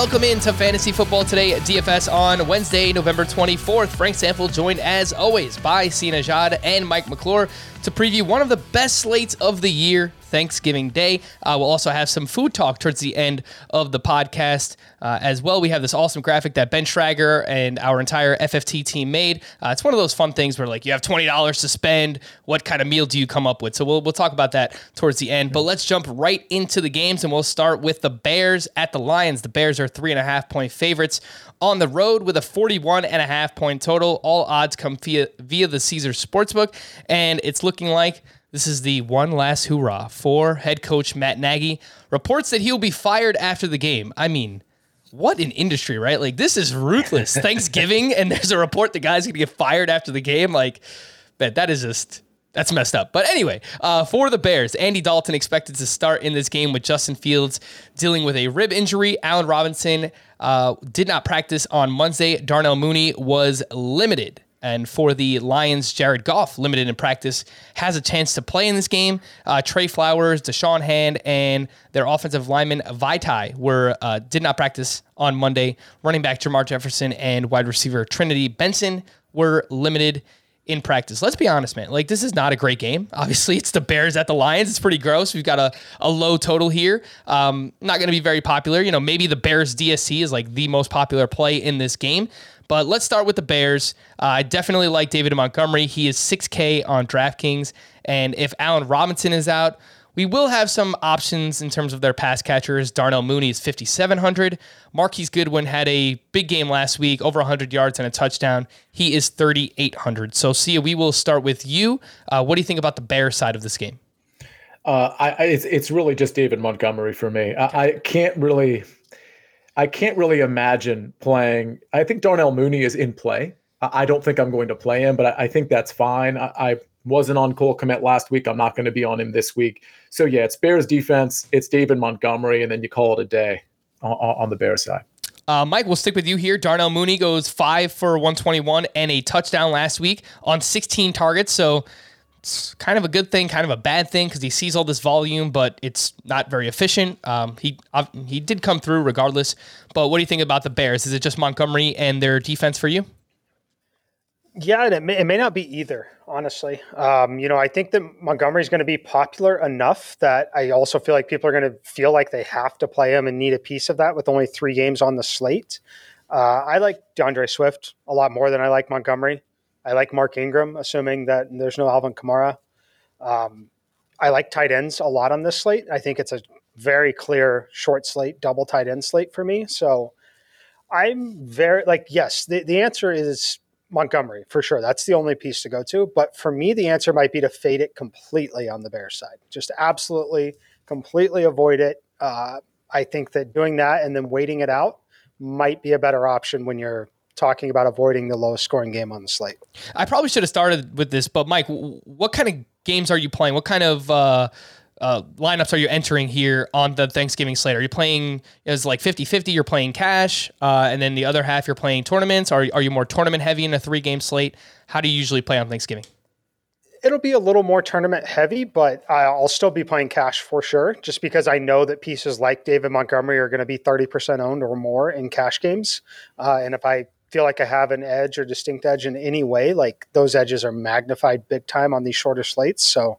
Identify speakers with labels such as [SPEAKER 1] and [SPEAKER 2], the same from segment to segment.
[SPEAKER 1] Welcome into Fantasy Football Today DFS on Wednesday, November 24th. Frank Stampfl joined as always by Sia Nejad and Mike McClure to preview one of the best slates of the year Thanksgiving Day. Uh, we'll also have some food talk towards the end of the podcast uh, as well. We have this awesome graphic that Ben Schrager and our entire FFT team made. Uh, it's one of those fun things where like you have twenty dollars to spend. What kind of meal do you come up with? So we'll we'll talk about that towards the end. But let's jump right into the games and we'll start with the Bears at the Lions. The Bears are three and a half point favorites on the road with a 41 and a half point total. All odds come via via the Caesars Sportsbook, and it's looking like this is the one last hoorah for head coach Matt Nagy. Reports that he will be fired after the game. I mean, what an industry, right? Like this is ruthless. Thanksgiving, and there's a report the guy's gonna get fired after the game. Like, man, that is just that's messed up. But anyway, uh, for the Bears, Andy Dalton expected to start in this game with Justin Fields dealing with a rib injury. Allen Robinson uh, did not practice on Monday. Darnell Mooney was limited. And for the Lions, Jared Goff, limited in practice, has a chance to play in this game. Uh, Trey Flowers, Da'Shawn Hand, and their offensive lineman Vaitai were uh, did not practice on Monday. Running back Jermar Jefferson and wide receiver Trinity Benson were limited in practice. Let's be honest, man. Like this is not a great game. Obviously, it's the Bears at the Lions. It's pretty gross. We've got a, a low total here. Um, not going to be very popular. You know, maybe the Bears DST is like the most popular play in this game. But let's start with the Bears. Uh, I definitely like David Montgomery. He is 6K on DraftKings. And if Allen Robinson is out, we will have some options in terms of their pass catchers. Darnell Mooney is 5,700. Marquise Goodwin had a big game last week, over 100 yards and a touchdown. He is 3,800. So, Sia, we will start with you. Uh, what do you think about the Bears side of this game?
[SPEAKER 2] Uh, I, it's, it's really just David Montgomery for me. I, I can't really I can't really imagine playing. I think Darnell Mooney is in play. I don't think I'm going to play him, but I, I think that's fine. I, I, wasn't on Cole Kmet last week. I'm not going to be on him this week. So yeah, it's Bears defense. It's David Montgomery, and then you call it a day on, on the Bears side.
[SPEAKER 1] Uh, Mike, we'll stick with you here. Darnell Mooney goes five for 121 and a touchdown last week on 16 targets. So it's kind of a good thing, kind of a bad thing because he sees all this volume, but it's not very efficient. Um, he uh, he did come through regardless. But what do you think about the Bears? Is it just Montgomery and their defense for you?
[SPEAKER 3] Yeah, it may, it may not be either, honestly. Um, you know, I think that Montgomery is going to be popular enough that I also feel like people are going to feel like they have to play him and need a piece of that with only three games on the slate. Uh, I like D'Andre Swift a lot more than I like Montgomery. I like Mark Ingram, assuming that there's no Alvin Kamara. Um, I like tight ends a lot on this slate. I think it's a very clear short slate, double tight end slate for me. So I'm very like, yes, the, the answer is Montgomery for sure. That's the only piece to go to. But for me, the answer might be to fade it completely on the Bears side. Just absolutely, completely avoid it. Uh, I think that doing that and then waiting it out might be a better option when you're talking about avoiding the lowest scoring game on the slate.
[SPEAKER 1] I probably should have started with this, but Mike, what kind of games are you playing? What kind of uh, uh, lineups are you entering here on the Thanksgiving slate? Are you playing as like 50 50? You're playing cash, uh, and then the other half you're playing tournaments? Are, are you more tournament heavy in a three game slate? How do you usually play on Thanksgiving?
[SPEAKER 3] it'll be a little more tournament heavy, but I'll still be playing cash for sure, just because I know that pieces like David Montgomery are going to be 30% owned or more in cash games. Uh, and if I feel like I have an edge or distinct edge in any way, like those edges are magnified big time on these shorter slates. So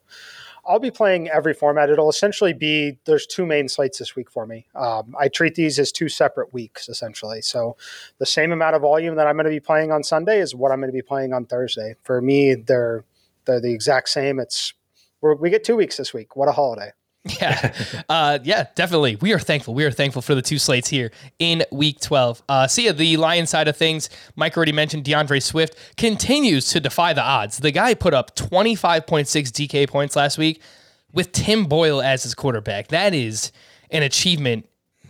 [SPEAKER 3] I'll be playing every format. It'll essentially be there's two main slates this week for me. Um, I treat these as two separate weeks essentially. So the same amount of volume that I'm going to be playing on Sunday is what I'm going to be playing on Thursday. For me, they're they're the exact same. It's we get two weeks this week. What a holiday!
[SPEAKER 1] Yeah, uh, yeah, definitely. We are thankful. We are thankful for the two slates here in Week 12. Uh, see the Lion side of things. Mike already mentioned D'Andre Swift continues to defy the odds. The guy put up 25.6 DK points last week with Tim Boyle as his quarterback. That is an achievement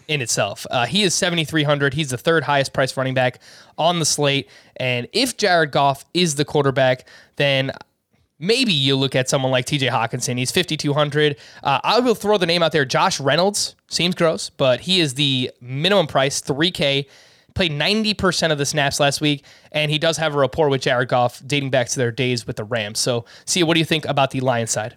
[SPEAKER 1] in itself. Uh, he is 7,300. He's the third highest priced running back on the slate. And if Jared Goff is the quarterback, then maybe you look at someone like TJ Hockenson. He's 5,200. Uh, I will throw the name out there. Josh Reynolds seems gross, but he is the minimum price, 3K. Played 90% of the snaps last week, and he does have a rapport with Jared Goff dating back to their days with the Rams. So, Sia, what do you think about the Lions side?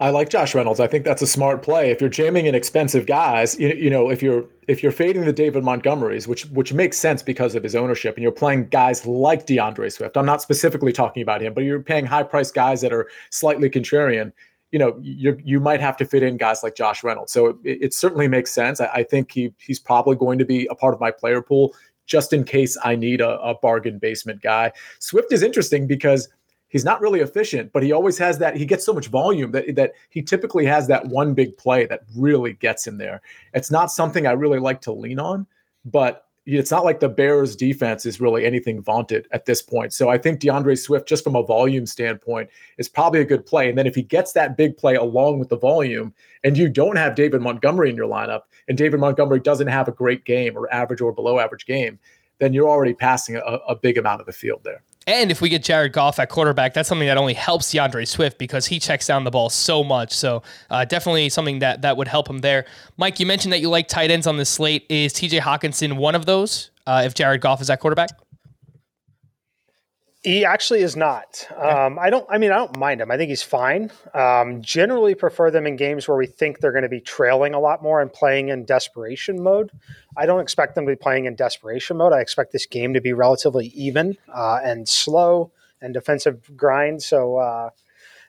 [SPEAKER 2] I like Josh Reynolds. I think that's a smart play. If you're jamming in expensive guys, you, you know, if you're if you're fading the David Montgomerys, which which makes sense because of his ownership, and you're playing guys like D'Andre Swift. I'm not specifically talking about him, but you're paying high priced guys that are slightly contrarian. You know, you you might have to fit in guys like Josh Reynolds. So it, it certainly makes sense. I, I, think he he's probably going to be a part of my player pool just in case I need a, a bargain basement guy. Swift is interesting because he's not really efficient, but he always has that. He gets so much volume that that he typically has that one big play that really gets him there. It's not something I really like to lean on, but it's not like the Bears defense is really anything vaunted at this point. So I think D'Andre Swift, just from a volume standpoint, is probably a good play. And then if he gets that big play along with the volume, and you don't have David Montgomery in your lineup, and David Montgomery doesn't have a great game or average or below average game, then you're already passing a, a big amount of the field there.
[SPEAKER 1] And if we get Jared Goff at quarterback, that's something that only helps D'Andre Swift because he checks down the ball so much. So uh, definitely something that that would help him there. Mike, you mentioned that you like tight ends on the slate. Is T.J. Hockenson one of those? Uh, if Jared Goff is at quarterback.
[SPEAKER 3] He actually is not. Um, I don't. I mean, I don't mind him. I think he's fine. Um, generally, prefer them in games where we think they're going to be trailing a lot more and playing in desperation mode. I don't expect them to be playing in desperation mode. I expect this game to be relatively even uh, and slow and defensive grind. So uh,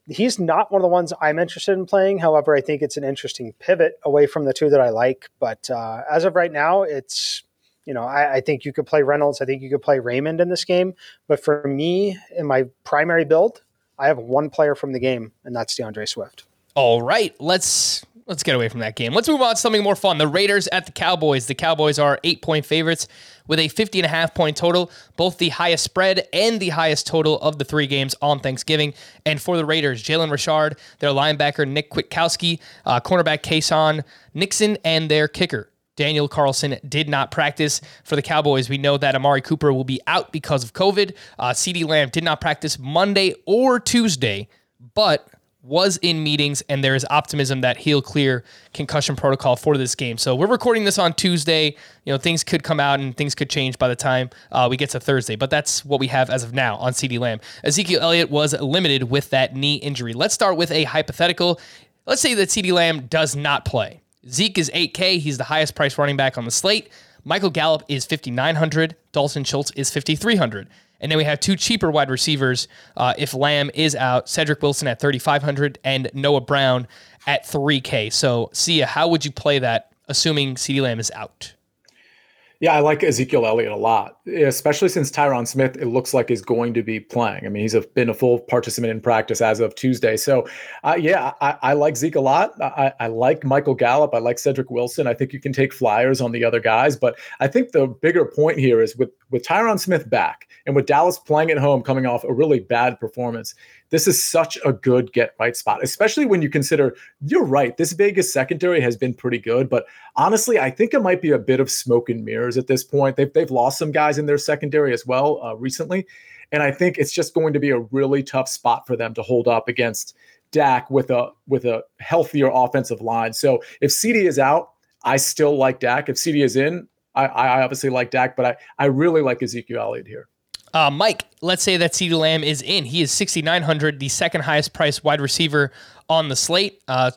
[SPEAKER 3] he's not one of the ones I'm interested in playing. However, I think it's an interesting pivot away from the two that I like. But uh, as of right now, it's you know, I, I, think you could play Reynolds. I think you could play Raymond in this game. But for me, in my primary build, I have one player from the game, and that's D'Andre Swift.
[SPEAKER 1] All right, let's let's get away from that game. Let's move on to something more fun. The Raiders at the Cowboys. The Cowboys are eight point favorites with a 50 and a half point total, both the highest spread and the highest total of the three games on Thanksgiving. And for the Raiders, Jalen Richard, their linebacker Nick Kwiatkowski, uh, cornerback Keisean Nixon, and their kicker Daniel Carlson did not practice for the Cowboys. We know that Amari Cooper will be out because of COVID. Uh, CeeDee Lamb did not practice Monday or Tuesday, but was in meetings, and there is optimism that he'll clear concussion protocol for this game. So we're recording this on Tuesday. You know, things could come out and things could change by the time uh, we get to Thursday, but that's what we have as of now on CeeDee Lamb. Ezekiel Elliott was limited with that knee injury. Let's start with a hypothetical. Let's say that CeeDee Lamb does not play. Zeke is 8K. He's the highest priced running back on the slate. Michael Gallup is 5,900. Dalton Schultz is 5,300. And then we have two cheaper wide receivers. Uh, if Lamb is out, Cedric Wilson at 3,500 and Noah Brown at 3K. So, Sia, how would you play that, assuming CeeDee Lamb is out?
[SPEAKER 2] Yeah, I like Ezekiel Elliott a lot, especially since Tyron Smith, it looks like is going to be playing. I mean, he's a, been a full participant in practice as of Tuesday. So, uh, yeah, I, I, like Zeke a lot. I, I, like Michael Gallup. I like Cedric Wilson. I think you can take flyers on the other guys. But I think the bigger point here is with, with Tyron Smith back and with Dallas playing at home, coming off a really bad performance, this is such a good get right spot, especially when you consider you're right. This Vegas secondary has been pretty good, but honestly, I think it might be a bit of smoke and mirrors at this point. They've, they've lost some guys in their secondary as well uh, recently. And I think it's just going to be a really tough spot for them to hold up against Dak with a with a healthier offensive line. So if CeeDee is out, I still like Dak. If CeeDee is in, I, I obviously like Dak, but I, I really like Ezekiel Elliott here.
[SPEAKER 1] Uh, Mike, let's say that CeeDee Lamb is in. He is 6,900, the second highest priced wide receiver on the slate. Uh,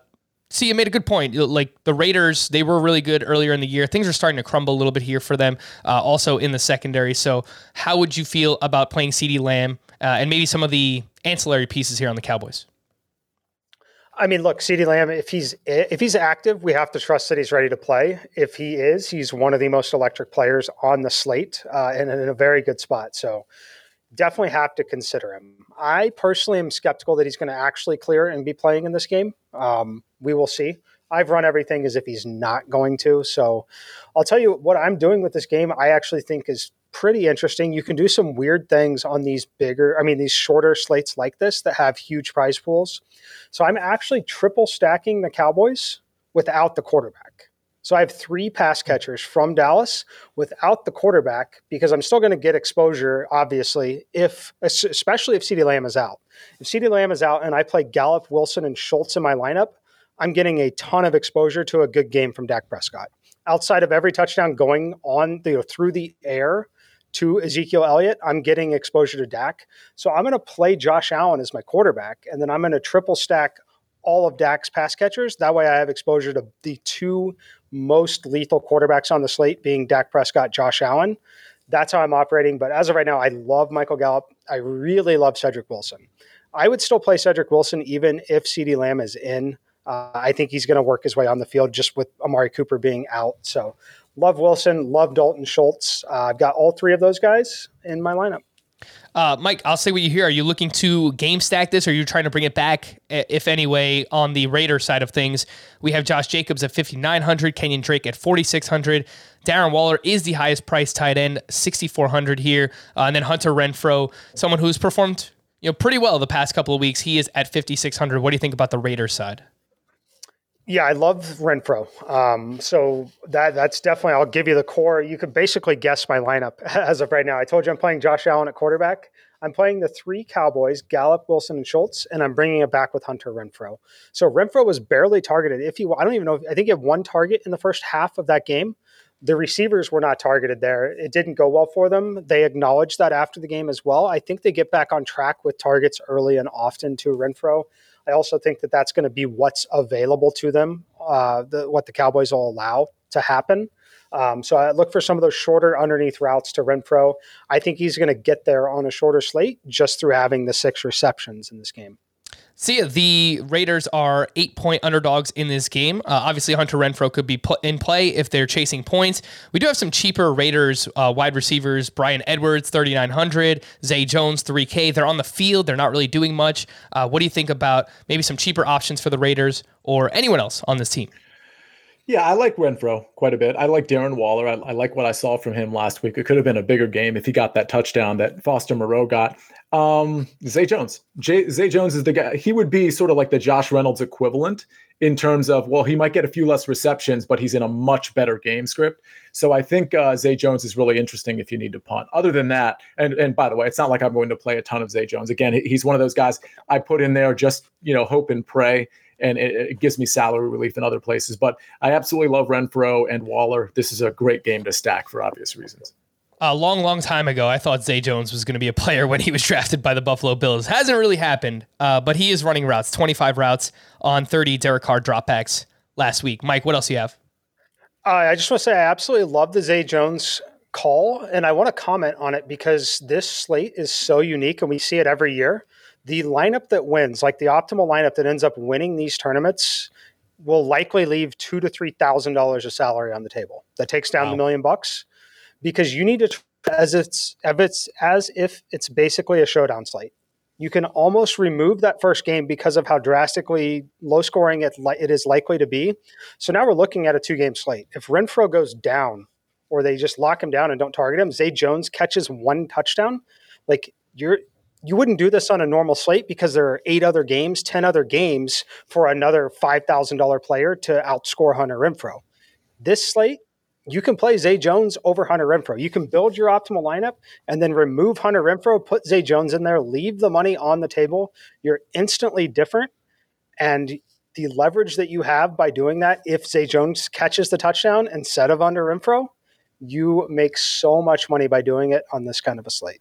[SPEAKER 1] Sia, you made a good point. Like the Raiders, they were really good earlier in the year. Things are starting to crumble a little bit here for them, uh, also in the secondary. So, how would you feel about playing CeeDee Lamb uh, and maybe some of the ancillary pieces here on the Cowboys?
[SPEAKER 3] I mean, look, CeeDee Lamb. If he's if he's active, we have to trust that he's ready to play. If he is, he's one of the most electric players on the slate, uh, and in a very good spot. So, definitely have to consider him. I personally am skeptical that he's going to actually clear and be playing in this game. Um, we will see. I've run everything as if he's not going to. So, I'll tell you what I'm doing with this game. I actually think is pretty interesting. You can do some weird things on these bigger, I mean, these shorter slates like this that have huge prize pools. So I'm actually triple stacking the Cowboys without the quarterback. So I have three pass hmm. catchers from Dallas without the quarterback because I'm still going to get exposure, obviously, if especially if CeeDee Lamb is out. If CeeDee Lamb is out and I play Gallup, Wilson, and Schultz in my lineup, I'm getting a ton of exposure to a good game from Dak Prescott. Outside of every touchdown going on through the air to Ezekiel Elliott, I'm getting exposure to Dak. So I'm going to play Josh Allen as my quarterback, and then I'm going to triple stack all of Dak's pass catchers. That way I have exposure to the two most lethal quarterbacks on the slate being Dak Prescott, Josh Allen. That's how I'm operating. But as of right now, I love Michael Gallup. I really love Cedric Wilson. I would still play Cedric Wilson even if CeeDee Lamb is in. Uh, I think he's going to work his way on the field just with Amari Cooper being out. So love Wilson, love Dalton Schultz. Uh, I've got all three of those guys in my lineup.
[SPEAKER 1] Uh, Mike, I'll say what you hear. Are you looking to game stack this, or are you trying to bring it back, if any way, on the Raider side of things? We have Josh Jacobs at 5,900, Kenyon Drake at 4,600. Darren Waller is the highest priced tight end, 6,400 here. Uh, and then Hunter Renfrow, someone who's performed you know pretty well the past couple of weeks. He is at 5,600. What do you think about the Raiders side?
[SPEAKER 3] Yeah, I love Renfrow. Um, so that that's definitely. I'll give you the core. You could basically guess my lineup as of right now. I told you I'm playing Josh Allen at quarterback. I'm playing the three Cowboys: Gallup, Wilson, and Schultz, and I'm bringing it back with Hunter Renfrow. So Renfrow was barely targeted. If you, I don't even know. I think he had one target in the first half of that game. The receivers were not targeted there. It didn't go well for them. They acknowledged that after the game as well. I think they get back on track with targets early and often to Renfrow. I also think that that's going to be what's available to them, uh, the, what the Cowboys will allow to happen. Um, so I look for some of those shorter underneath routes to Renfrow. I think he's going to get there on a shorter slate just through having the six receptions in this game.
[SPEAKER 1] Sia, the Raiders are eight point underdogs in this game. Uh, obviously, Hunter Renfrow could be put in play if they're chasing points. We do have some cheaper Raiders uh, wide receivers Bryan Edwards, 3,900, Zay Jones, 3K. They're on the field, they're not really doing much. Uh, what do you think about maybe some cheaper options for the Raiders or anyone else on this team?
[SPEAKER 2] Yeah, I like Renfrow quite a bit. I like Darren Waller. I, I, like what I saw from him last week. It could have been a bigger game if he got that touchdown that Foster Moreau got. Um, Zay Jones. Jay, Zay Jones is the guy. He would be sort of like the Josh Reynolds equivalent in terms of, well, he might get a few less receptions, but he's in a much better game script. So I think uh, Zay Jones is really interesting if you need to punt. Other than that, and and by the way, it's not like I'm going to play a ton of Zay Jones. Again, he's one of those guys I put in there just you know hope and pray and it, it, gives me salary relief in other places. But I absolutely love Renfrow and Waller. This is a great game to stack for obvious reasons.
[SPEAKER 1] A long, long time ago, I thought Zay Jones was going to be a player when he was drafted by the Buffalo Bills. Hasn't really happened, uh, but he is running routes, 25 routes on 30 Derek Carr dropbacks last week. Mike, what else do you have?
[SPEAKER 3] Uh, I just want to say I absolutely love the Zay Jones call, and I want to comment on it because this slate is so unique, and we see it every year the lineup that wins, like the optimal lineup that ends up winning these tournaments, will likely leave two to three thousand dollars of salary on the table. That takes down wow. the million bucks because you need to as it's as it's as if it's basically a showdown slate. You can almost remove that first game because of how drastically low scoring it, li- it is likely to be. So now we're looking at a two game slate. If Renfrow goes down, or they just lock him down and don't target him, Zay Jones catches one touchdown, like you're you wouldn't do this on a normal slate because there are eight other games, 10 other games for another $5,000 player to outscore Hunter Renfrow. This slate, you can play Zay Jones over Hunter Renfrow. You can build your optimal lineup and then remove Hunter Renfrow, put Zay Jones in there, leave the money on the table. You're instantly different. And the leverage that you have by doing that, if Zay Jones catches the touchdown instead of Hunter Renfrow, you make so much money by doing it on this kind of a slate.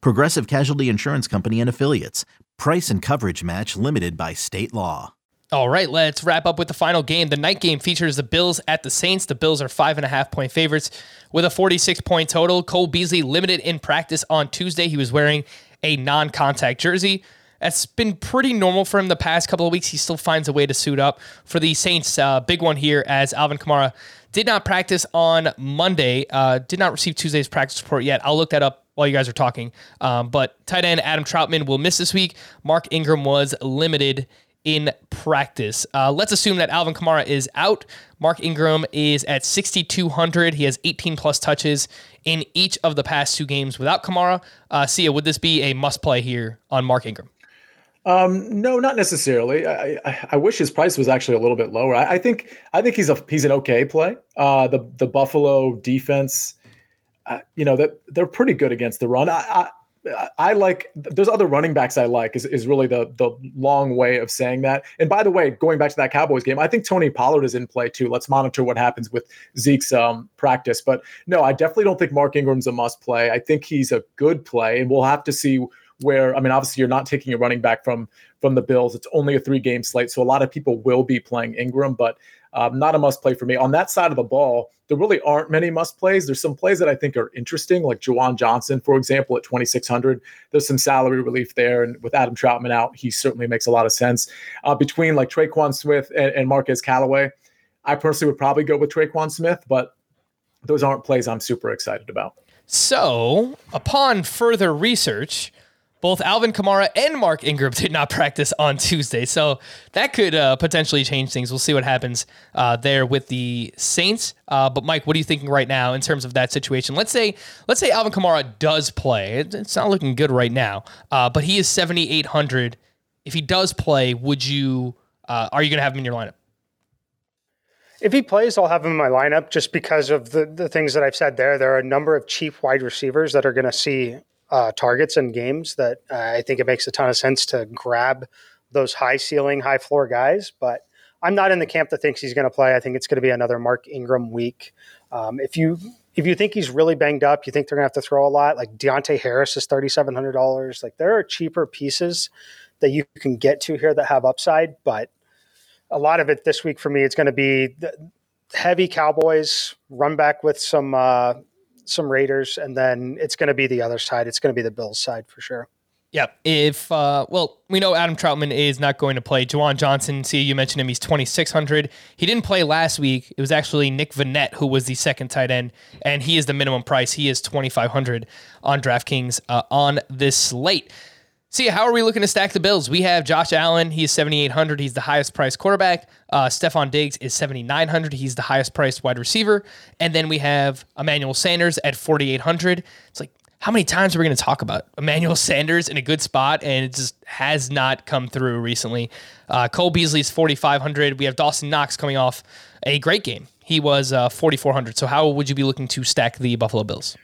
[SPEAKER 4] Progressive Casualty Insurance Company and Affiliates. Price and coverage match limited by state law.
[SPEAKER 1] All right, let's wrap up with the final game. The night game features the Bills at the Saints. The Bills are five and a half point favorites with a 46 point total. Cole Beasley limited in practice on Tuesday. He was wearing a non contact jersey. That's been pretty normal for him the past couple of weeks. He still finds a way to suit up. For the Saints, uh, big one here as Alvin Kamara did not practice on Monday, uh, did not receive Tuesday's practice report yet. I'll look that up while you guys are talking. Um, but tight end Adam Trautman will miss this week. Mark Ingram was limited in practice. Uh, let's assume that Alvin Kamara is out. Mark Ingram is at 6,200. He has 18 plus touches in each of the past two games without Kamara. Uh, Sia, would this be a must play here on Mark Ingram?
[SPEAKER 2] Um, no, not necessarily. I, I, I, wish his price was actually a little bit lower. I, I think I think he's a he's an okay play. Uh, the the Buffalo defense, uh, you know that they're pretty good against the run. I, I, I like there's other running backs I like is, is really the the long way of saying that. And by the way, going back to that Cowboys game, I think Tony Pollard is in play too. Let's monitor what happens with Zeke's um, practice. But no, I definitely don't think Mark Ingram's a must play. I think he's a good play, and we'll have to see where I mean, obviously you're not taking a running back from from the Bills. It's only a three game slate, so a lot of people will be playing Ingram, but um, not a must play for me. On that side of the ball, there really aren't many must plays. There's some plays that I think are interesting, like Juwan Johnson, for example, at 2600. There's some salary relief there, and with Adam Trautman out, he certainly makes a lot of sense. Uh, between like Tre'Quan Smith and, and Marquez Callaway, I personally would probably go with Tre'Quan Smith, but those aren't plays I'm super excited about.
[SPEAKER 1] So, upon further research, both Alvin Kamara and Mark Ingram did not practice on Tuesday. So that could uh, potentially change things. We'll see what happens uh, there with the Saints. Uh, but Mike, what are you thinking right now in terms of that situation? Let's say let's say Alvin Kamara does play. it's not looking good right now, uh, but he is 7,800. If he does play, would you? Uh, are you going to have him in your lineup?
[SPEAKER 3] If he plays, I'll have him in my lineup just because of the, the things that I've said there. There are a number of cheap wide receivers that are going to see uh, targets and games that uh, I think it makes a ton of sense to grab those high ceiling, high floor guys. But I'm not in the camp that thinks he's going to play. I think it's going to be another Mark Ingram week. Um, if you if you think he's really banged up, you think they're going to have to throw a lot. Like Deonte Harris is thirty seven hundred dollars. Like there are cheaper pieces that you can get to here that have upside, but a lot of it this week for me, it's going to be heavy Cowboys run back with some uh, some Raiders, and then it's going to be the other side. It's going to be the Bills side for sure.
[SPEAKER 1] Yeah. If uh, well, we know Adam Trautman is not going to play. Juwan Johnson, Sia you mentioned him. He's twenty six hundred. He didn't play last week. It was actually Nick Vannett who was the second tight end, and he is the minimum price. He is twenty five hundred on DraftKings uh, on this slate. Sia, how are we looking to stack the Bills? We have Josh Allen. He's 7,800. He's the highest priced quarterback. Uh, Stefon Diggs is 7,900. He's the highest priced wide receiver. And then we have Emmanuel Sanders at 4,800. It's like, how many times are we going to talk about Emmanuel Sanders in a good spot? And it just has not come through recently. Uh, Cole Beasley is 4,500. We have Dawson Knox coming off a great game. He was uh, 4,400. So, how would you be looking to stack the Buffalo Bills?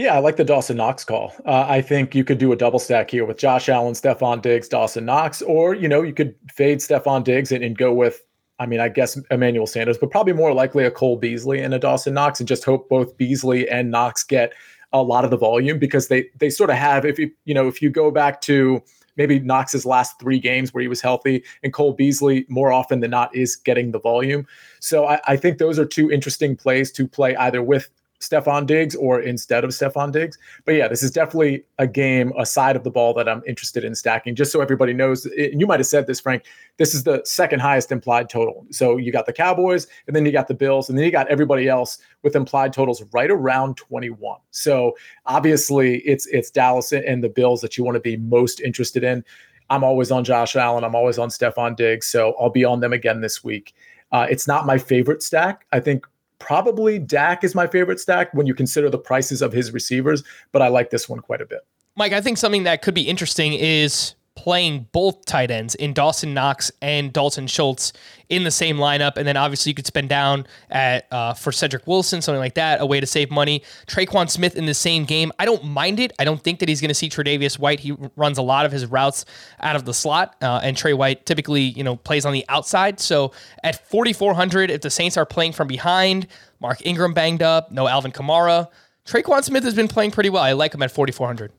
[SPEAKER 2] Yeah, I like the Dawson Knox call. Uh, I think you could do a double stack here with Josh Allen, Stefon Diggs, Dawson Knox, or you know you could fade Stefon Diggs and, and go with, I mean, I guess Emmanuel Sanders, but probably more likely a Cole Beasley and a Dawson Knox, and just hope both Beasley and Knox get a lot of the volume because they they sort of have. If you you know if you go back to maybe Knox's last three games where he was healthy, and Cole Beasley more often than not is getting the volume. So I, I think those are two interesting plays to play either with Stefon Diggs or instead of Stefon Diggs. But yeah, this is definitely a game, a side of the ball that I'm interested in stacking, just so everybody knows. And you might have said this, Frank. This is the second highest implied total. So you got the Cowboys, and then you got the Bills, and then you got everybody else with implied totals right around 21. So obviously, it's it's Dallas and the Bills that you want to be most interested in. I'm always on Josh Allen. I'm always on Stefon Diggs. So I'll be on them again this week. Uh, it's not my favorite stack. I think Probably Dak is my favorite stack when you consider the prices of his receivers, but I like this one quite a bit.
[SPEAKER 1] Mike, I think something that could be interesting is playing both tight ends in Dawson Knox and Dalton Schultz in the same lineup. And then obviously you could spend down at uh, for Cedric Wilson, something like that, a way to save money. Tre'Quan Smith in the same game. I don't mind it. I don't think that he's going to see Tre'Davious White. He runs a lot of his routes out of the slot, uh, and Tre White typically, you know, plays on the outside. So at 4,400, if the Saints are playing from behind, Mark Ingram banged up, no Alvin Kamara. Tre'Quan Smith has been playing pretty well. I like him at 4,400.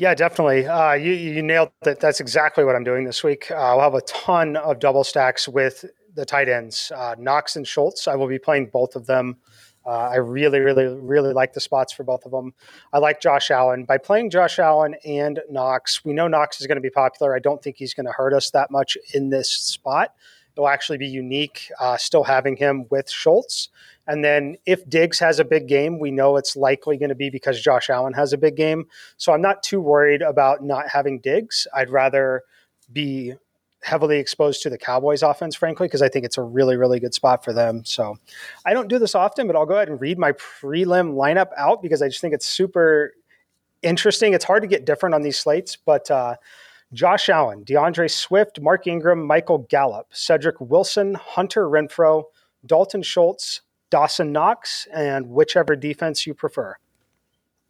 [SPEAKER 3] Yeah, definitely. Uh, you, you nailed that. That's exactly what I'm doing this week. Uh, I'll have a ton of double stacks with the tight ends, uh, Knox and Schultz. I will be playing both of them Uh, I really, really, really like the spots for both of them. I like Josh Allen. By playing Josh Allen and Knox, we know Knox is going to be popular. I don't think he's going to hurt us that much in this spot. It'll actually be unique, uh, still having him with Schultz. And then if Diggs has a big game, we know it's likely going to be because Josh Allen has a big game. So I'm not too worried about not having Diggs. I'd rather be heavily exposed to the Cowboys offense, frankly, because I think it's a really, really good spot for them. So I don't do this often, but I'll go ahead and read my prelim lineup out because I just think it's super interesting. It's hard to get different on these slates, but uh, Josh Allen, D'Andre Swift, Mark Ingram, Michael Gallup, Cedric Wilson, Hunter Renfrow, Dalton Schultz, Dawson Knox, and whichever defense you prefer.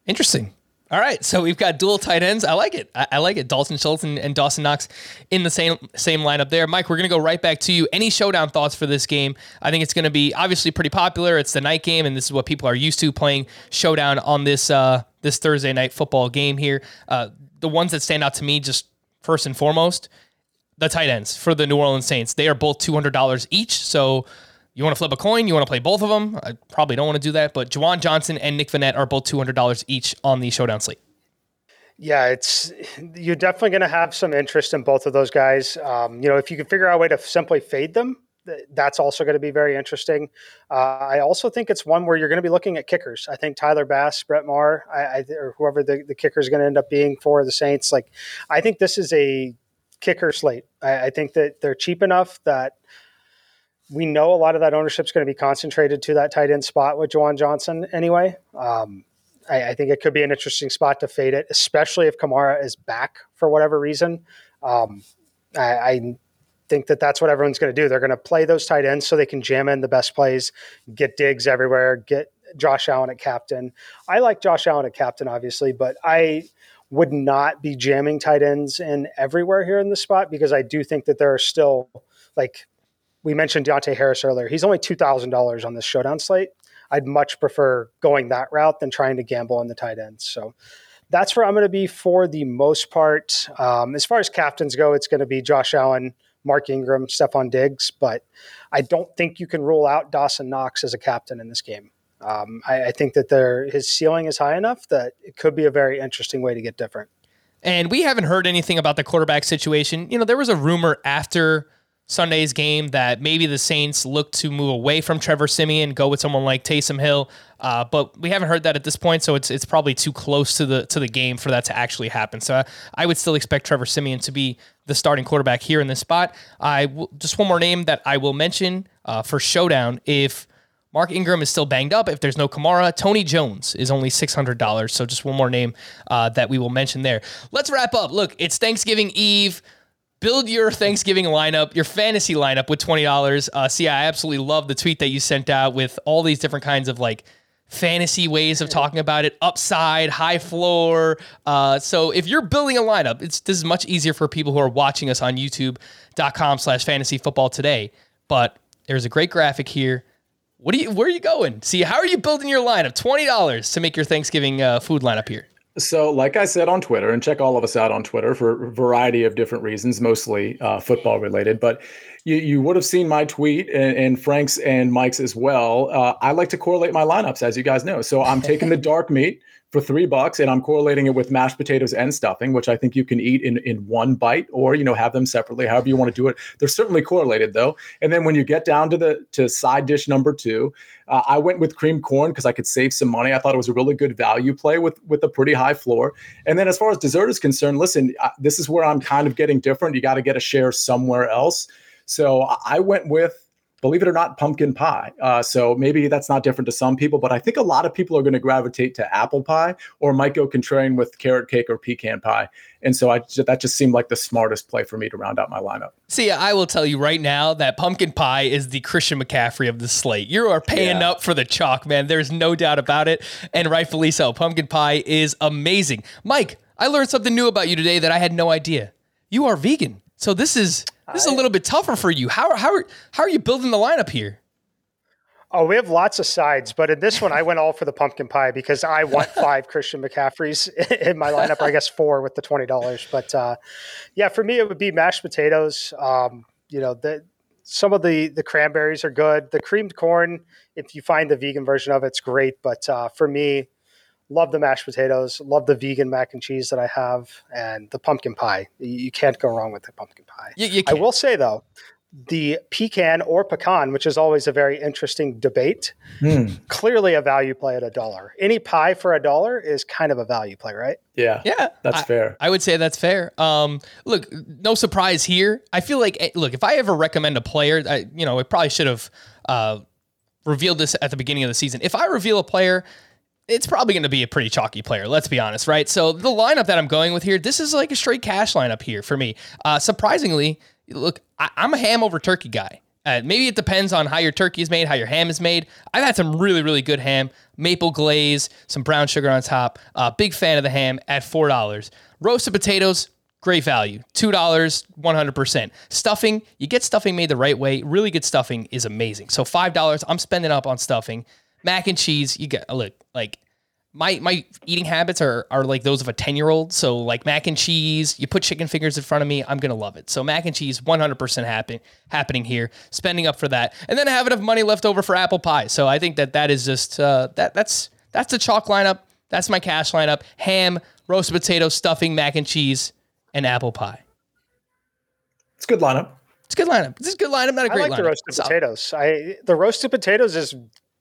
[SPEAKER 1] Interesting. All right, so we've got dual tight ends. I like it. I, I like it. Dalton Schultz and, and, Dawson Knox in the same same lineup there. Mike, we're gonna go right back to you. Any showdown thoughts for this game? I think it's gonna be obviously pretty popular. It's the night game, and this is what people are used to playing showdown on this uh, this Thursday night football game here. Uh, the ones that stand out to me, just first and foremost, the tight ends for the New Orleans Saints. They are both two hundred dollars each. So you want to flip a coin? You want to play both of them? I probably don't want to do that, but Juwan Johnson and Nick Vannett are both $200 each on the showdown slate.
[SPEAKER 3] Yeah, it's you're definitely going to have some interest in both of those guys. Um, you know, if you can figure out a way to simply fade them, that's also going to be very interesting. Uh, I also think it's one where you're going to be looking at kickers. I think Tyler Bass, Brett Maher, I, I, or whoever the, the kicker is going to end up being for the Saints. Like, I think this is a kicker slate. I, I think that they're cheap enough that we know a lot of that ownership is going to be concentrated to that tight end spot with Juwan Johnson anyway. Um, I, I, think it could be an interesting spot to fade it, especially if Kamara is back for whatever reason. Um, I, think that that's what everyone's going to do. They're going to play those tight ends so they can jam in the best plays, get Diggs everywhere, get Josh Allen at captain. I like Josh Allen at captain, obviously, but I would not be jamming tight ends in everywhere here in the spot because I do think that there are still like we mentioned Deonte Harris earlier. He's only two thousand dollars on this showdown slate. I'd much prefer going that route than trying to gamble on the tight ends. So that's where I'm going to be for the most part. Um, as far as captains go, it's going to be Josh Allen, Mark Ingram, Stefon Diggs, but I don't think you can rule out Dawson Knox as a captain in this game. Um, I, I, think that there, his ceiling is high enough that it could be a very interesting way to get different.
[SPEAKER 1] And we haven't heard anything about the quarterback situation. You know, there was a rumor after Sunday's game that maybe the Saints look to move away from Trevor Siemian, go with someone like Taysom Hill. Uh, but we haven't heard that at this point, so it's it's probably too close to the to the game for that to actually happen. So I, I would still expect Trevor Siemian to be the starting quarterback here in this spot. I w- just one more name that I will mention uh, for showdown if. Mark Ingram is still banged up. If there's no Kamara, Tony Jones is only $600. So just one more name uh, that we will mention there. Let's wrap up. Look, it's Thanksgiving Eve build your Thanksgiving lineup, your fantasy lineup with twenty dollars. Uh, Sia, I absolutely love the tweet that you sent out with all these different kinds of like fantasy ways of talking about it. Upside high floor. Uh, so if you're building a lineup it's this is much easier for people who are watching us on youtube.com slash fantasy football today. But there's a great graphic here. What are you where are you going? Sia how are you building your lineup? $20 to make your thanksgiving uh, food lineup here
[SPEAKER 2] so, like I said on Twitter, and check all of us out on Twitter for a variety of different reasons, mostly uh, football related. But you, you would have seen my tweet and, and Frank's and Mike's as well. Uh, I like to correlate my lineups, as you guys know. So I'm taking the dark meat for three bucks and I'm correlating it with mashed potatoes and stuffing, which I think you can eat in, in one bite or, you know, have them separately, however you want to do it. They're certainly correlated though. And then when you get down to the to side dish number two, uh, I went with cream corn because I could save some money. I thought it was a really good value play with with a pretty high floor. And then as far as dessert is concerned, listen, this is where I'm kind of getting different. You got to get a share somewhere else. So I went with believe it or not, pumpkin pie. Uh, so maybe that's not different to some people, but I think a lot of people are going to gravitate to apple pie or might go contrarian with carrot cake or pecan pie. And so I that just seemed like the smartest play for me to round out my lineup.
[SPEAKER 1] Sia, I will tell you right now that pumpkin pie is the Christian McCaffrey of the slate. You are paying yeah. up for the chalk, man. There's no doubt about it, and rightfully so. Pumpkin pie is amazing. Mike, I learned something new about you today that I had no idea. You are vegan. So this is this is a little bit tougher for you. How how how are you building the lineup here?
[SPEAKER 3] Oh, we have lots of sides, but in this one, I went all for the pumpkin pie because I want five Christian McCaffreys in my lineup, or I guess four with the twenty dollars. But uh, yeah, for me, it would be mashed potatoes. Um, you know, the, some of the the cranberries are good. The creamed corn, if you find the vegan version of it, it's great. But uh, for me, love the mashed potatoes, love the vegan mac and cheese that I have, and the pumpkin pie. You can't go wrong with the pumpkin pie.
[SPEAKER 1] You, you
[SPEAKER 3] I will say though, the pecan or pecan, which is always a very interesting debate,
[SPEAKER 2] Mm,
[SPEAKER 3] clearly a value play at a dollar. Any pie for a dollar is kind of a value play, right?
[SPEAKER 2] yeah,
[SPEAKER 1] Yeah,
[SPEAKER 2] that's
[SPEAKER 1] I,
[SPEAKER 2] fair.
[SPEAKER 1] I would say that's fair. Um, look, no surprise here. I feel like, eh, look, if I ever recommend a player, I, you know, I probably should have uh, revealed this at the beginning of the season. If I reveal a player, it's probably going to be a pretty chalky player. Let's be honest, right? So the lineup that I'm going with here, this is like a straight cash lineup here for me. Uh, surprisingly, look, I, I'm a ham over turkey guy. Uh, maybe it depends on how your turkey is made, how your ham is made. I've had some really, really good ham, maple glaze, some brown sugar on top. Uh, big fan of the ham at four dollars. Roasted potatoes, great value, two dollars, one hundred percent. Stuffing, you get stuffing made the right way. Really good stuffing is amazing. So five dollars, I'm spending up on stuffing. Mac and cheese, you get look like my my eating habits are are like those of a 10 year old so like mac and cheese you put chicken fingers in front of me i'm gonna love it so mac and cheese 100% happen, happening here spending up for that and then i have enough money left over for apple pie so i think that that is just uh, that that's that's the chalk lineup that's my cash lineup ham roasted potato stuffing mac and cheese and apple pie
[SPEAKER 2] It's a good lineup.
[SPEAKER 1] it's a good lineup it's a good lineup not a
[SPEAKER 3] I
[SPEAKER 1] great lineup.
[SPEAKER 3] I like
[SPEAKER 1] lineup
[SPEAKER 3] the roasted
[SPEAKER 1] So-
[SPEAKER 3] potatoes. I the roasted potatoes is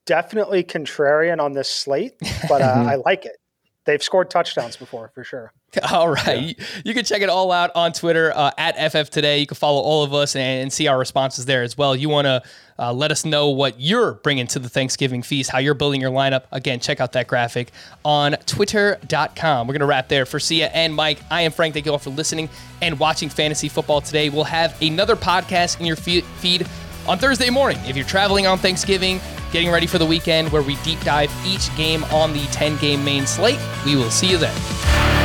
[SPEAKER 3] definitely contrarian on this slate, but uh, I like it. They've scored touchdowns before for sure.
[SPEAKER 1] All right. You, you can check it all out on Twitter uh, at FF Today. You can follow all of us and, and see our responses there as well. You want to uh, let us know what you're bringing to the Thanksgiving feast, how you're building your lineup. Again, check out that graphic on twitter.com. We're going to wrap there. For Sia and Mike, I am Frank. Thank you all for listening and watching Fantasy Football today. We'll have another podcast in your fe- feed on Thursday morning. If you're traveling on Thanksgiving, getting ready for the weekend where we deep dive each game on the 10 game main slate, we will see you then.